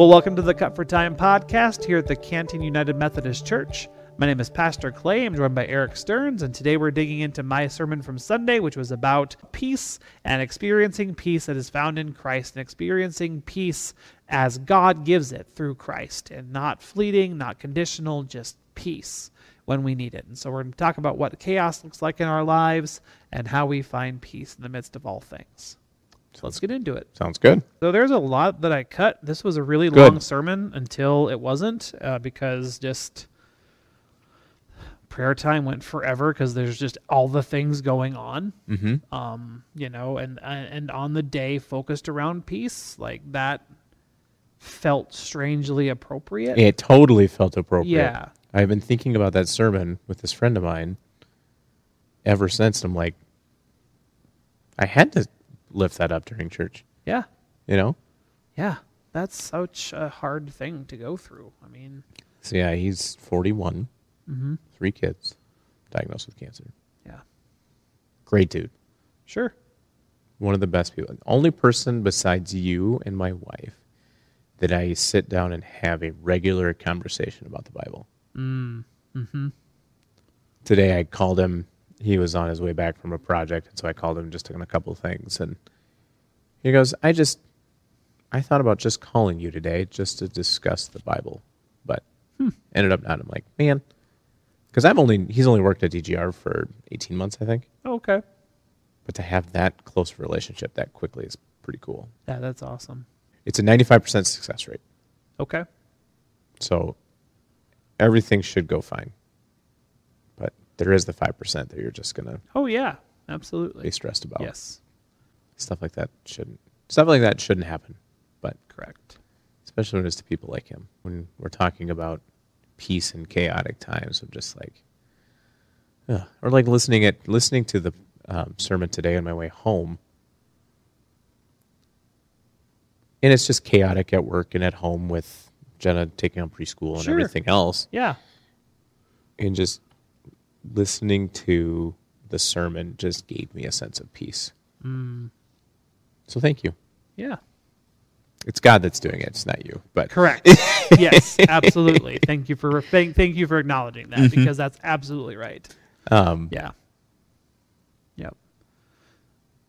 Well, welcome to the Cut for Time podcast here at the Canton United Methodist Church. My name is Pastor Clay. I'm joined by Eric Stearns, and today we're digging into my sermon from Sunday, which was about peace and experiencing peace that is found in Christ and experiencing peace as God gives it through Christ and not fleeting, not conditional, just peace when we need it. And so we're going to talk about what chaos looks like in our lives and how we find peace in the midst of all things. So let's get into it. Sounds good. So there's a lot that I cut. This was a really Good. long sermon until it wasn't, uh, because just prayer time went forever because there's just all the things going on. Mm-hmm. Um, you know, and and on the day focused around peace, like that felt strangely appropriate. It totally felt appropriate. Yeah. I've been thinking about that sermon with this friend of mine ever since. I'm like, I had to lift that up during church, yeah, you know? yeah. That's such a hard thing to go through. I mean, So, yeah, he's 41, mm-hmm. three kids, diagnosed with cancer. yeah, Great dude. sure, One of the best people. Only person besides you and my wife that I sit down and have a regular conversation about the Bible. mm, mm-hmm. today I called him. He was on his way back from a project, and so I called him just on a couple of things. And he goes, "I just, I thought about just calling you today just to discuss the Bible, but hmm. ended up not." I'm like, man, because I've only he's only worked at DGR for 18 months, I think. okay. But to have that close relationship that quickly is pretty cool. Yeah, that's awesome. It's a 95% success rate, Okay. so everything should go fine. There is the five percent that you're just gonna Oh yeah, absolutely. be stressed about. Yes, stuff like that shouldn't stuff like that shouldn't happen but correct. especially when it's to people like him when we're talking about peace in chaotic times of just like ugh. or like listening at listening to the um, sermon today on my way home and it's just chaotic at work and at home with jenna taking on preschool and Sure. everything else Yeah, and just listening to the sermon just gave me a sense of peace mm, so thank you yeah, It's God that's doing it. It's not you. But correct. yes, absolutely. Thank you for thank, thank you for acknowledging that because that's absolutely right. um, Yeah. Yep.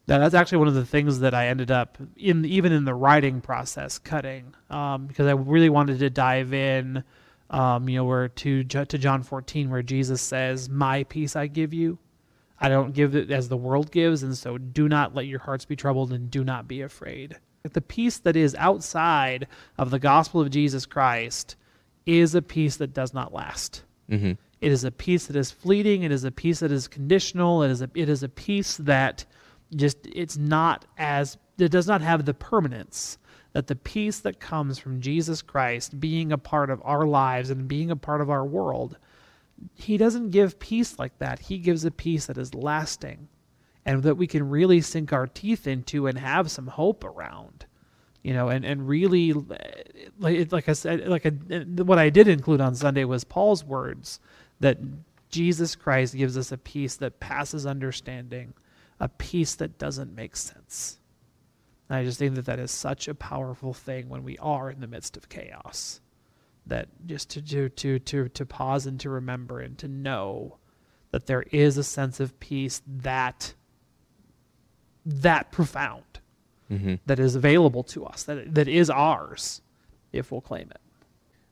Yeah, that's actually one of the things that I ended up in even in the writing process cutting um, because I really wanted to dive in, um, you know, where to to John 14 where Jesus says, "My peace I give you." I don't give it as the world gives, and so do not let your hearts be troubled and do not be afraid. The peace that is outside of the gospel of Jesus Christ is a peace that does not last. mhm. It is a peace that is fleeting. It is a peace that is conditional. It is a it is a peace that just it's not as it does not have the permanence that the peace that comes from Jesus Christ being a part of our lives and being a part of our world. He doesn't give peace like that. He gives a peace that is lasting and that we can really sink our teeth into and have some hope around you know and and really like i said like I, what i did include on sunday was paul's words that jesus christ gives us a peace that passes understanding a peace that doesn't make sense and i just think that that is such a powerful thing when we are in the midst of chaos that just to to to to, to pause and to remember and to know that there is a sense of peace that that profound Mhm. that is available to us that that is ours if we'll claim it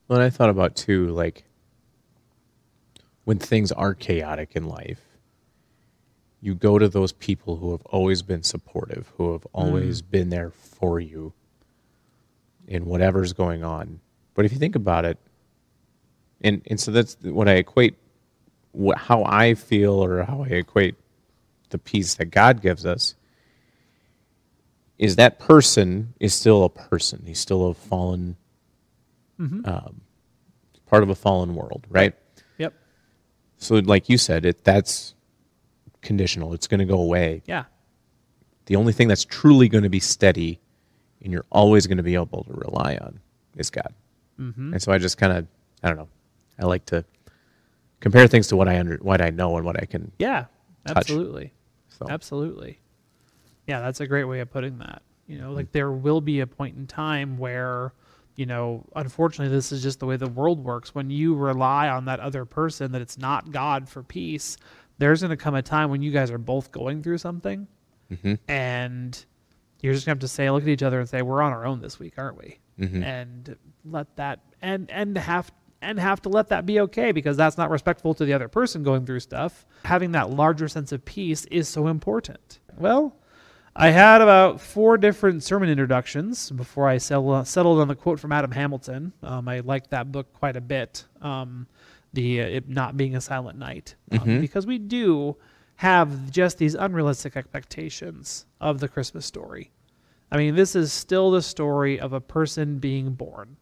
Well, and I thought about too, like when things are chaotic in life, you go to those people who have always been supportive, who have always been there for you in whatever's going on. But if you think about it, and and so that's what I equate, what, how I feel or how I equate the peace that God gives us is that person is still a person. He's still a fallen, um, part of a fallen world, right? yep So, like you said, it that's conditional. It's going to go away. yeah The only thing that's truly going to be steady, and you're always going to be able to rely on, is God. mm-hmm. And so, I just kind of, I don't know, I like to compare things to what I under, what I know, and what I can. yeah Touch. absolutely So, Absolutely. Yeah, that's a great way of putting that. You know, like there will be a point in time where, you know, unfortunately, this is just the way the world works. When you rely on that other person, that it's not God for peace, there's going to come a time when you guys are both going through something, Mm-hmm. and you're just going to have to say, look at each other and say, we're on our own this week, aren't we? Mhm. And let that and and have and have to let that be okay because that's not respectful to the other person going through stuff. Having that larger sense of peace is so important. Well, I had about four different sermon introductions before I settled, settled on the quote from Adam Hamilton. Um, I liked that book quite a bit. Um, the uh, it not being a silent night, um, Mhm. because we do have just these unrealistic expectations of the Christmas story. I mean, this is still the story of a person being born.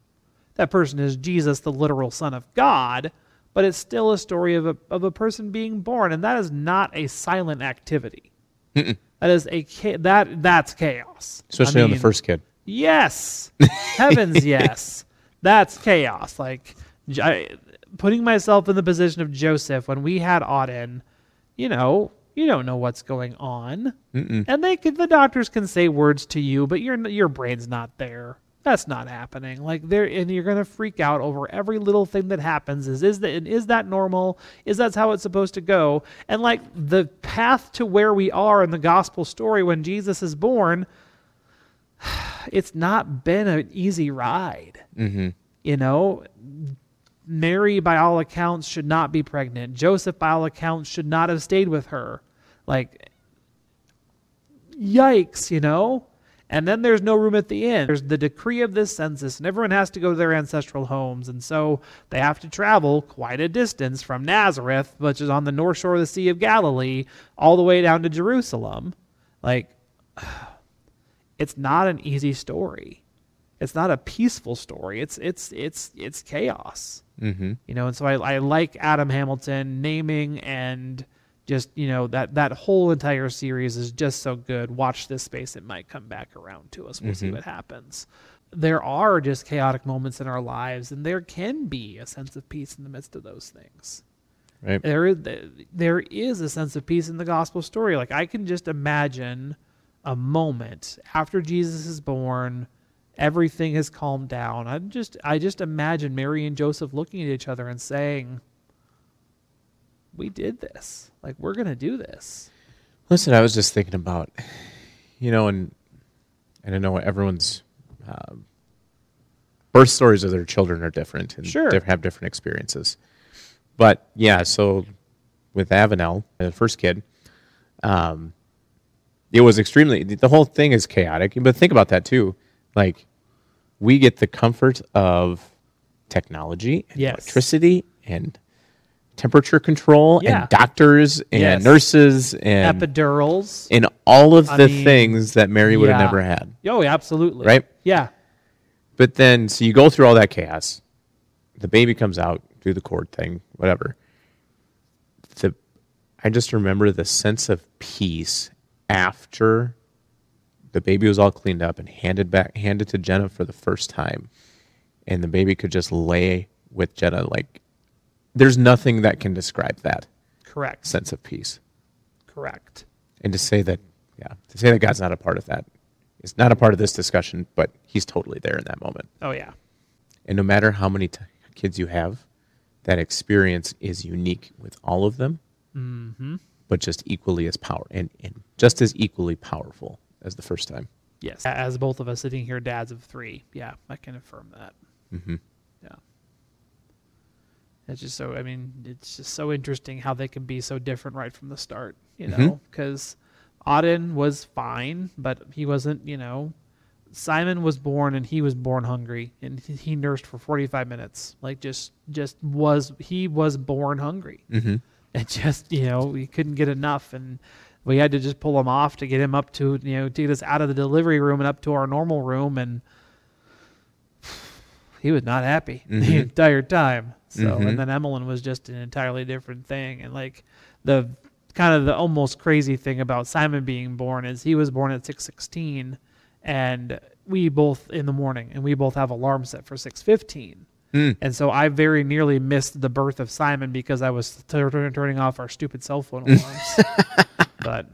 That person is Jesus, the literal Son of God, but it's still a story of a, of a person being born, and that is not a silent activity. Mm-mm. That is a cha- that that's chaos. Especially I on the first kid. Yes, heavens, yes, that's chaos. Like I, putting myself in the position of Joseph when we had Auden. You know, you don't know what's going on, Mm-mm. and they could the doctors can say words to you, but your your brain's not there. That's not happening. Like there, and you're gonna freak out over every little thing that happens. Is is that and is that normal? Is that how it's supposed to go? And like the path to where we are in the gospel story when Jesus is born, it's not been an easy ride. Mm-hmm. You know, Mary, by all accounts, should not be pregnant. Joseph, by all accounts, should not have stayed with her. Like, yikes, you know? And then there's no room at the inn. There's the decree of this census, and everyone has to go to their ancestral homes. And so they have to travel quite a distance from Nazareth, which is on the north shore of the Sea of Galilee, all the way down to Jerusalem. Like, it's not an easy story. It's not a peaceful story. It's it's it's it's chaos. Mm-hmm. You know, and so I, I like Adam Hamilton naming and just you know that that whole entire series is just so good. Watch this space; it might come back around to us. We'll see Mhm. what happens. There are just chaotic moments in our lives, and there can be a sense of peace in the midst of those things. Right. There is there is a sense of peace in the gospel story. Like I can just imagine a moment after Jesus is born, everything has calmed down. I just I just imagine Mary and Joseph looking at each other and saying, "We did this. Like we're going to do this." Listen, I was just thinking about, you know, and and I know what everyone's um, birth stories of their children are different and Sure. have different experiences. But yeah, so with Avenel, the first kid, um, it was extremely. The whole thing is chaotic. But think about that too. Like, we get the comfort of technology and Yes. electricity and temperature control Yeah. and doctors and Yes. nurses and Epidurals. and all of I the mean, things that Mary would have never had. Oh, absolutely. Right? Yeah. But then, so you go through all that chaos. The baby comes out through the cord thing, whatever. The, I just remember the sense of peace after the baby was all cleaned up and handed back, handed to Jenna for the first time, and the baby could just lay with Jenna. Like, there's nothing that can describe that Correct. sense of peace. Correct. and to say that yeah to say that god's not a part of that is not a part of this discussion but he's totally there in that moment Oh yeah. and no matter how many t- kids you have that experience is unique with all of them Mm-hmm. but just equally as power and, and just as equally powerful as the first time Yes. As both of us sitting here, dads of three. Yeah, I can affirm that. mm-hmm. Yeah. It's just so, I mean, it's just so interesting how they can be so different right from the start, you Mhm. know? Because Auden was fine, but he wasn't, you know. Simon was born and he was born hungry and he- he nursed for 45 minutes. Like, just, just was, he was born hungry. Mm-hmm. It just, you know, he couldn't get enough. And we had to just pull him off to get him up to, you know, to get us out of the delivery room and up to our normal room. And he was not happy the Mhm. entire time. So, Mhm. and then Emmeline was just an entirely different thing. And like the kind of the almost crazy thing about Simon being born is he was born at 616 and we both in the morning and we both have alarm set for 615. Mm. And so I very nearly missed the birth of Simon because I was tur- turning off our stupid cell phone alarms. but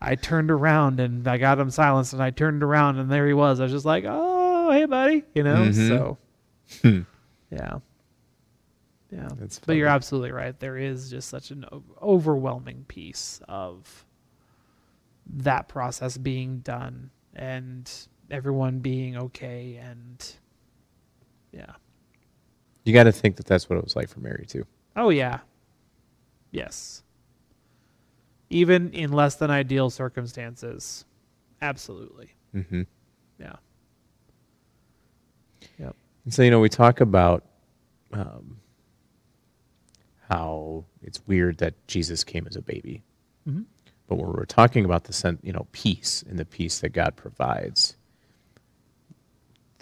I turned around and I got him silenced and I turned around and there he was. I was just like, oh, hey buddy, you know. Mhm. So Hmm. yeah, yeah. That's But you're absolutely right. There is just such an overwhelming peace of that process being done and everyone being okay and yeah. You got to think that that's what it was like for Mary too. Oh yeah. Yes. Even in less than ideal circumstances. Absolutely. Mm-hmm. Yeah. Yep. And so you know, we talk about um, how it's weird that Jesus came as a baby, Mhm. but when we're talking about the you know peace and the peace that God provides,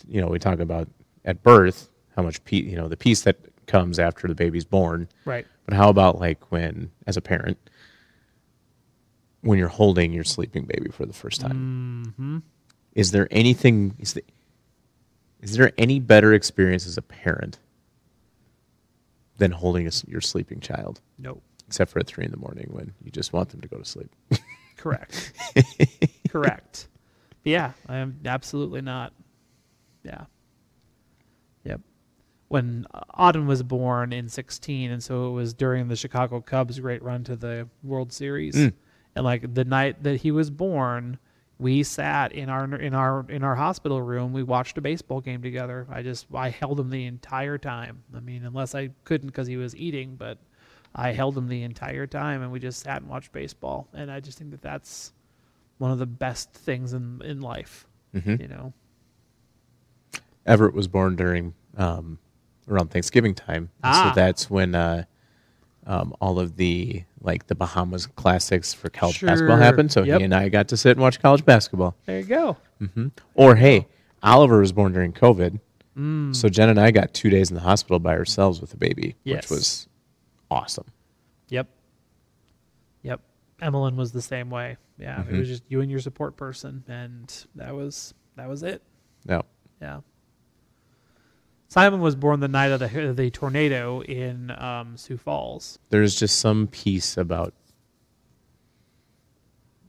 you know, we talk about at birth how much peace you know the peace that comes after the baby's born. Right. But how about like when, as a parent, when you're holding your sleeping baby for the first time? Mm-hmm. Is there anything? Is, the, is there any better experience as a parent than holding a your sleeping child? No. Except for at three in the morning when you just want them to go to sleep. Correct. Correct. Yeah, I am absolutely not. Yeah. Yep. When uh, Auden was born in 16, and so it was during the Chicago Cubs' great run to the World Series, Mm. And like the night that he was born, we sat in our in our in our hospital room. We watched a baseball game together. I just I held him the entire time. I mean, unless I couldn't because he was eating, but I held him the entire time, and we just sat and watched baseball. And I just think that that's one of the best things in in life. Mhm. You know. Everett was born during um, around Thanksgiving time, Ah. so that's when uh, um, all of the like the Bahamas classics for college basketball Sure. happened. So Yep. he and I got to sit and watch college basketball. There you go. hmm Or hey, Oliver was born during COVID, Mm. so Jen and I got two days in the hospital by ourselves with the baby, Yes. which was awesome. Yep. Yep. Emmeline was the same way. Yeah, it Mhm. was just you and your support person, and that was that was it. No, Yeah. Simon was born the night of the the tornado in um, Sioux Falls. there's just some peace about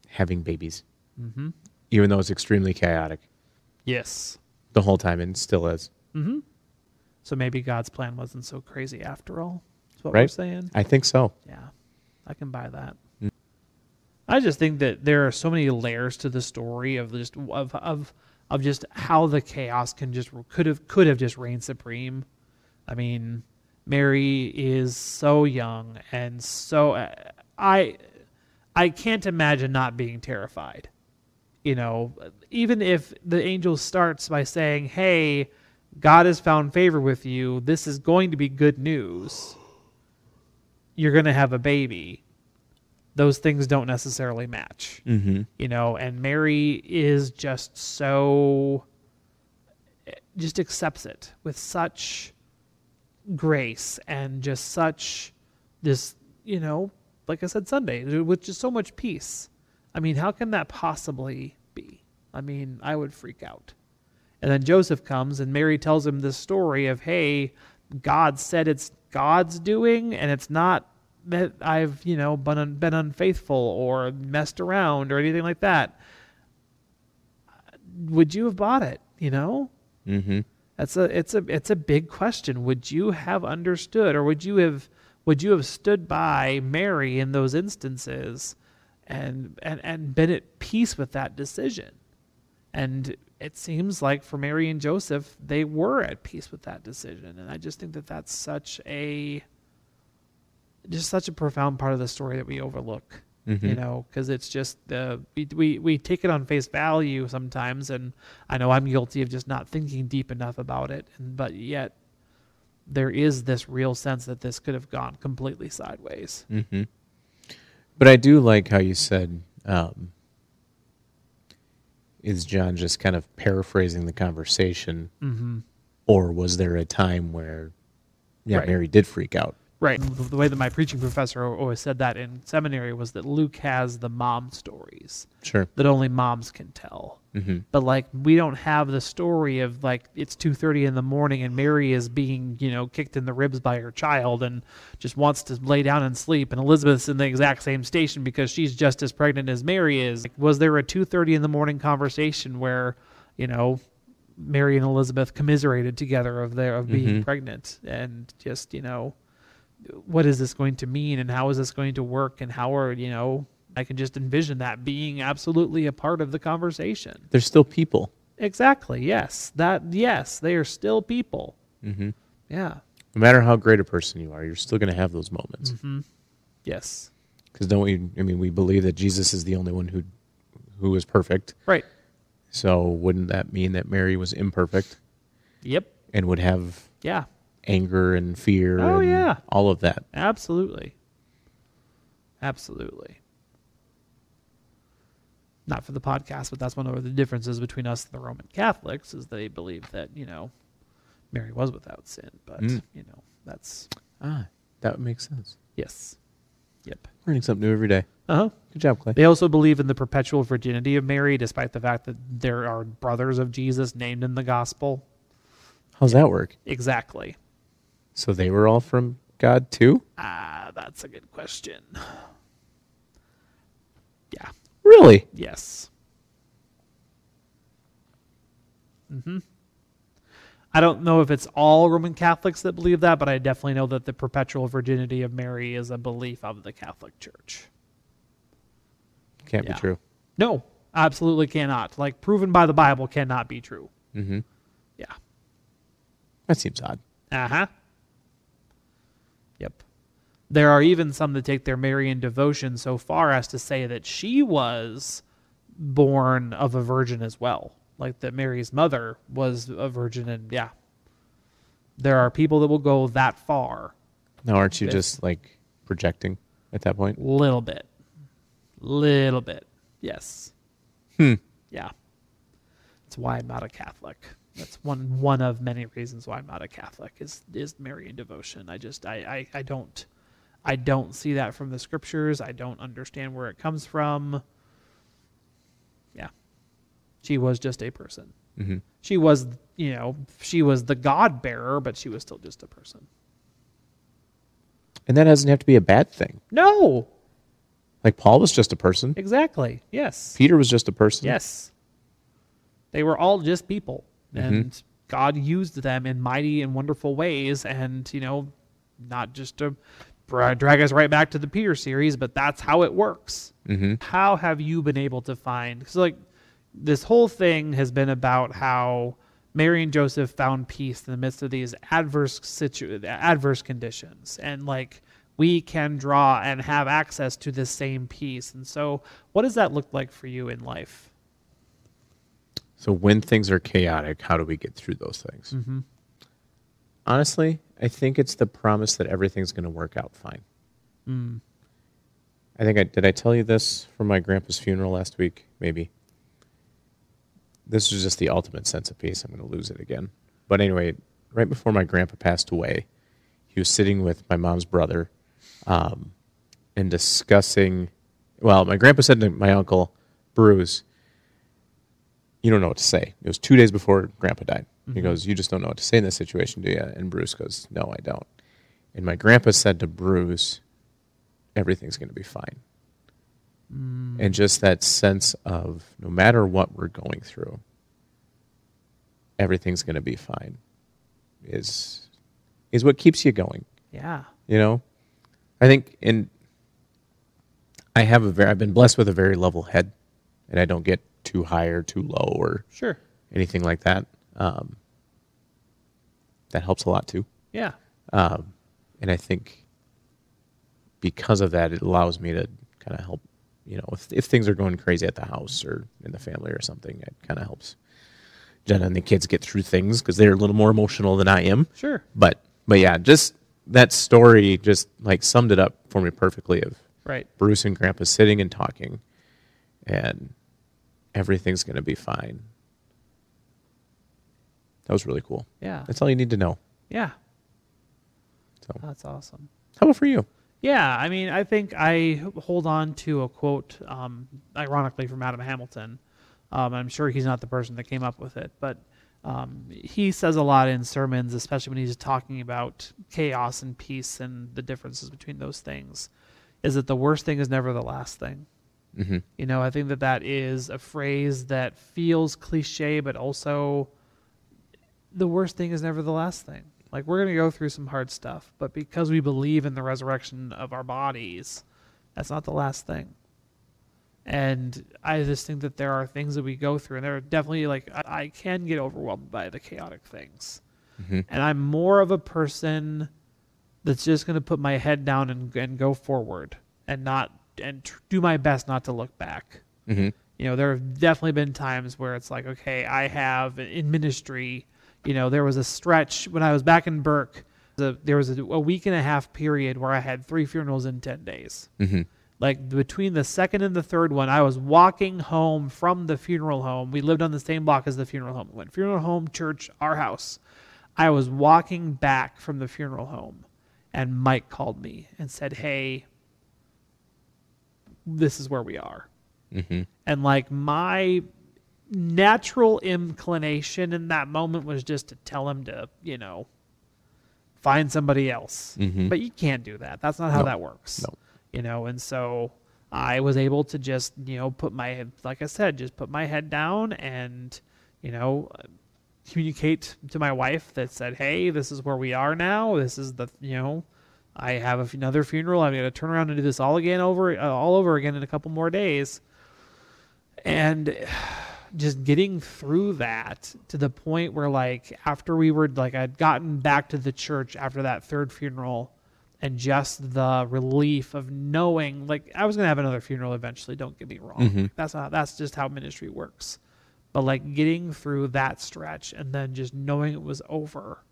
having babies, Mm-hmm. even though it's extremely chaotic Yes. the whole time, and still is. Mm-hmm. So maybe God's plan wasn't so crazy after all. That's what we're saying. I think so. Yeah, I can buy that. Mm. I just think that there are so many layers to the story of just of of of just how the chaos can just could have could have just reigned supreme. I mean, Mary is so young and so uh, I I can't imagine not being terrified. You know, even if the angel starts by saying, "Hey, God has found favor with you. This is going to be good news." you're going to have a baby, those things don't necessarily match. Mm-hmm. You know, and Mary is just so just accepts it with such grace and just such this, you know, like I said Sunday, with just so much peace. I mean, how can that possibly be? I mean, I would freak out. And then Joseph comes and Mary tells him this story of, hey, God said it's God's doing and it's not that I've, you know, been, un- been unfaithful or messed around or anything like that. Would you have bought it? You know? Mm-hmm. That's a it's a it's a big question. Would you have understood or would you have would you have stood by Mary in those instances and and, and been at peace with that decision? And it seems like for Mary and Joseph, they were at peace with that decision. And I just think that that's such a just such a profound part of the story that we overlook Mm-hmm. you know because it's just uh, we, we we take it on face value sometimes and i know i'm guilty of just not thinking deep enough about it and but yet there is this real sense that this could have gone completely sideways Mm-hmm. But I do like how you said, um, is John just kind of paraphrasing the conversation, mm-hmm. or was there a time where, yeah, Right. Mary did freak out? Right the way that my preaching professor always said that in seminary was that luke has the mom stories Sure. that only moms can tell Mm-hmm. but like we don't have the story of like it's 2:30 in the morning and Mary is being, you know, kicked in the ribs by her child and just wants to lay down and sleep and Elizabeth's in the exact same station because she's just as pregnant as Mary is. Like, was there a 2:30 in the morning conversation where, you know, Mary and Elizabeth commiserated together of their of being Mhm. pregnant and just you know what is this going to mean and how is this going to work and how are you know I can just envision that being absolutely a part of the conversation. They're still people. Exactly. Yes. That yes, they are still people. Mm-hmm. Yeah. No matter how great a person you are, you're still going to have those moments. Mm-hmm. Yes. Because don't we? I mean, we believe that Jesus is the only one who who is perfect. Right. So wouldn't that mean that Mary was imperfect Yep. and would have Yeah. Anger and fear? Oh, and yeah. all of that. Absolutely. Absolutely. Not for the podcast, but that's one of the differences between us and the Roman Catholics is they believe that, you know, Mary was without sin. But, Mm. you know, that's Ah, that makes sense. yes. Yep. Learning something new every day. Uh-huh. Good job, Clay. They also believe in the perpetual virginity of Mary, despite the fact that there are brothers of Jesus named in the gospel. How's that work? Exactly. So they were all from God too? Ah, that's a good question. Yeah. Really? Yes. hmm I don't know if it's all Roman Catholics that believe that, but I definitely know that the perpetual virginity of Mary is a belief of the Catholic Church. Can't Yeah. be true. No, absolutely cannot. Like proven by the Bible cannot be true. Mm-hmm. Yeah. That seems odd. Uh huh. Yep. There are even some that take their Marian devotion so far as to say that she was born of a virgin as well. Like that Mary's mother was a virgin, and yeah. There are people that will go that far. Now, aren't you just like projecting at that point? Little bit. Little bit. Yes. Hmm. Yeah. That's why I'm not a Catholic. That's one one of many reasons why I'm not a Catholic is is Marian devotion. I just I, I, I don't I don't see that from the scriptures. I don't understand where it comes from. Yeah. She was just a person. Mm-hmm. She was you know, she was the God bearer, but she was still just a person. And that doesn't have to be a bad thing. No. Like Paul was just a person. Exactly. Yes. Peter was just a person. Yes. They were all just people. And God used them in mighty and wonderful ways. And, you know, not just to bra- drag us right back to the Peter series, but that's how it works. Mm-hmm. How have you been able to find? Because, like, this whole thing has been about how Mary and Joseph found peace in the midst of these adverse situ- adverse conditions. And, like, we can draw and have access to this same peace. And so, what does that look like for you in life? So when things are chaotic, how do we get through those things? Mm-hmm. Honestly, I think it's the promise that everything's going to work out fine. Mm. I think I did. I tell you this from my grandpa's funeral last week. Maybe this was just the ultimate sense of peace. I'm going to lose it again. But anyway, right before my grandpa passed away, he was sitting with my mom's brother, um, and discussing. Well, my grandpa said to my uncle Bruce, "You don't know what to say." It was two days before grandpa died. He Mhm. goes, "You just don't know what to say in this situation, do you?" And Bruce goes, "No, I don't." And my grandpa said to Bruce, "Everything's going to be fine." Mm. and just that sense of no matter what we're going through everything's going to be fine is is what keeps you going yeah. you know i think in i have a very i've been blessed with a very level head and i don't get too high or too low or Sure. anything like that um, that helps a lot too Yeah. um, and I think because of that, it allows me to kind of help. You know, if if things are going crazy at the house or in the family or something, it kind of helps Jenna and the kids get through things because they're a little more emotional than I am. Sure. But but yeah, just that story just like summed it up for me perfectly. Of Right. Bruce and Grandpa sitting and talking, and everything's going to be fine. That was really cool. Yeah. That's all you need to know. Yeah. So, That's awesome. how about for you? Yeah, I mean, I think I hold on to a quote, um, ironically, from Adam Hamilton. Um, I'm sure he's not the person that came up with it, but um, he says a lot in sermons, especially when he's talking about chaos and peace and the differences between those things. Is that the worst thing is never the last thing? Mm-hmm. You know, I think that that is a phrase that feels cliche, but also the worst thing is never the last thing. Like we're going to go through some hard stuff, but because we believe in the resurrection of our bodies, that's not the last thing. And I just think that there are things that we go through, and there are definitely like I, I can get overwhelmed by the chaotic things, Mm-hmm. and I'm more of a person that's just going to put my head down and and go forward and not and tr- do my best not to look back Mm-hmm. you know there have definitely been times where it's like okay i have in ministry you know there was a stretch when i was back in burke the, there was a, a week and a half period where i had three funerals in 10 days Mm-hmm. like between the second and the third one i was walking home from the funeral home we lived on the same block as the funeral home went funeral home church our house i was walking back from the funeral home and mike called me and said hey this is where we are Mm-hmm. and like my natural inclination in that moment was just to tell him to, you know, find somebody else. Mhm. But you can't do that. That's not how No. that works. No. You know, and so I was able to just, you know, put my like I said, just put my head down and, you know, communicate to my wife that said, "Hey, this is where we are now. This is the, you know, I have another funeral. I'm going to turn around and do this all again over uh, all over again in a couple more days." And just getting through that to the point where like after we were like I'd gotten back to the church after that third funeral and just the relief of knowing like I was going to have another funeral eventually, don't get me wrong. Mhm. That's not that's just how ministry works. But like getting through that stretch and then just knowing it was over,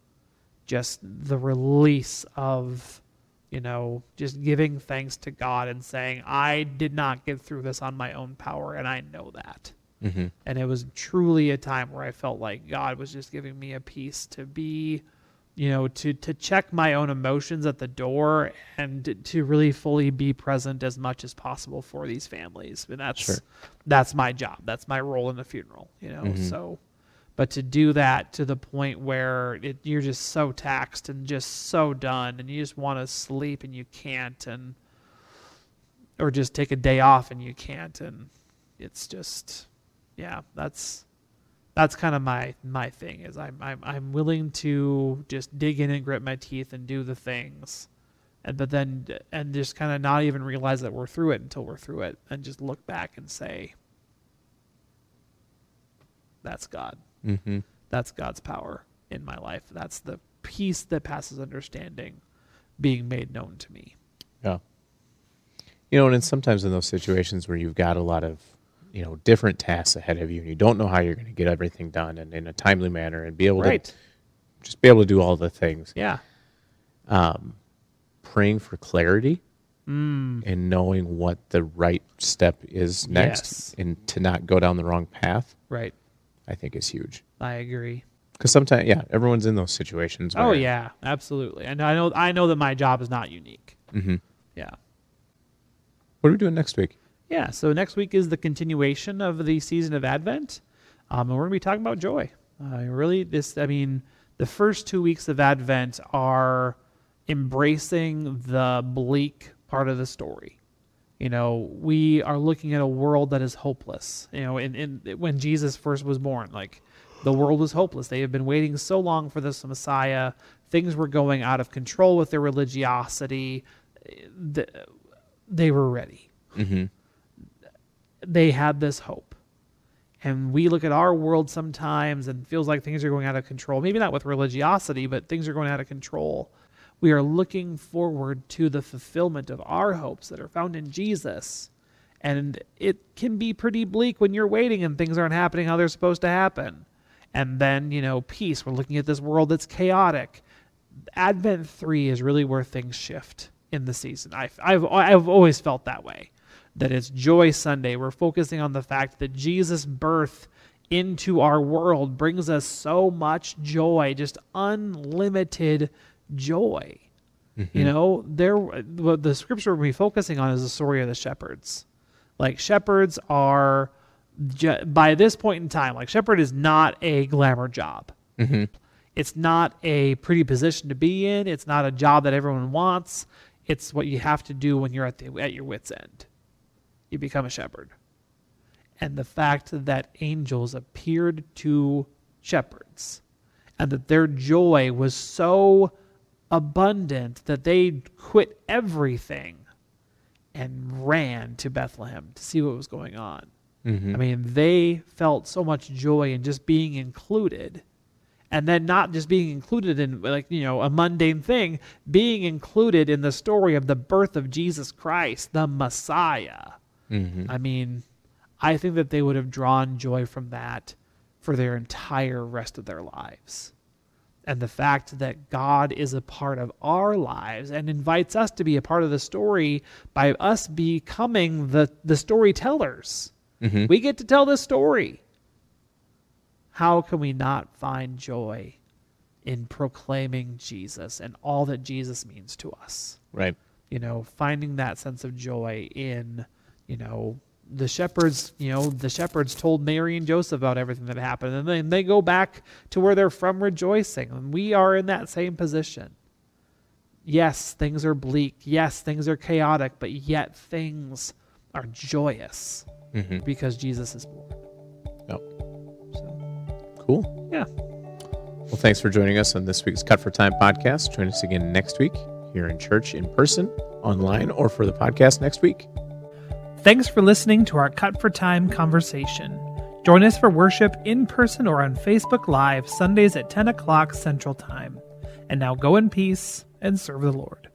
just the release of, you know, just giving thanks to God and saying, I did not get through this on my own power, and I know that. Mm-hmm. And it was truly a time where I felt like God was just giving me a peace to be, you know, to to check my own emotions at the door and to, really fully be present as much as possible for these families. And that's Sure. that's my job. That's my role in the funeral, you know. Mhm. So but to do that to the point where it, you're just so taxed and just so done and you just want to sleep and you can't and or just take a day off and you can't and it's just yeah that's that's kind of my my thing is I'm, I'm i'm willing to just dig in and grit my teeth and do the things and but then and just kind of not even realize that we're through it until we're through it and just look back and say that's god Mm-hmm. that's god's power in my life that's the peace that passes understanding being made known to me Yeah. You know, and sometimes in those situations where you've got a lot of, you know, different tasks ahead of you and you don't know how you're going to get everything done and in a timely manner and be able right to just be able to do all the things. yeah Um, praying for clarity mm. and knowing what the right step is next Yes. and to not go down the wrong path, right I think is huge. i agree Because sometimes, yeah, everyone's in those situations. Oh yeah, absolutely. And I know I know that my job is not unique. Mhm. Yeah. What are we doing next week? Yeah. So next week is the continuation of the season of Advent, um, and we're going to be talking about joy. Uh, really, this I mean, the first two weeks of Advent are embracing the bleak part of the story. You know, we are looking at a world that is hopeless. You know, in, in when Jesus first was born, like the world was hopeless. They have been waiting so long for this Messiah. Things were going out of control with their religiosity. The, they were ready Mm-hmm. They had this hope. And we look at our world sometimes and feels like things are going out of control. Maybe not with religiosity, but things are going out of control. We are looking forward to the fulfillment of our hopes that are found in Jesus. And it can be pretty bleak when you're waiting and things aren't happening how they're supposed to happen. And then, you know, peace. We're looking at this world that's chaotic. Advent 3 is really where things shift in the season. I've, I've, I've always felt that way. That it's Joy Sunday. We're focusing on the fact that Jesus' birth into our world brings us so much joy, just unlimited joy. You know, there what the scripture we'll be focusing on is the story of the shepherds. Like shepherds are by this point in time, like shepherd is not a glamour job. Mm-hmm. It's not a pretty position to be in. It's not a job that everyone wants. It's what you have to do when you're at the at your wits end. You become a shepherd. And the fact that angels appeared to shepherds and that their joy was so abundant that they quit everything and ran to Bethlehem to see what was going on. Mm-hmm. I mean, they felt so much joy in just being included. And then not just being included in like, you know, a mundane thing, being included in the story of the birth of Jesus Christ, the Messiah. Mm-hmm. I mean, I think that they would have drawn joy from that for their entire rest of their lives. And the fact that God is a part of our lives and invites us to be a part of the story by us becoming the, the storytellers. Mhm. We get to tell the story. How can we not find joy in proclaiming Jesus and all that Jesus means to us? Right. you know, finding that sense of joy in, you know, the shepherds, you know, the shepherds told Mary and Joseph about everything that happened, and then they go back to where they're from rejoicing. And we are in that same position. Yes, things are bleak. Yes, things are chaotic, but yet things are joyous Mm-hmm. because Jesus is born. Yep. So, Cool. yeah. Well, thanks for joining us on this week's Cut for Time podcast. Join us again next week here in church in person, online, or for the podcast next week. Thanks for listening to our Cut for Time conversation. Join us for worship in person or on Facebook Live Sundays at 10 o'clock Central Time. And now go in peace and serve the Lord.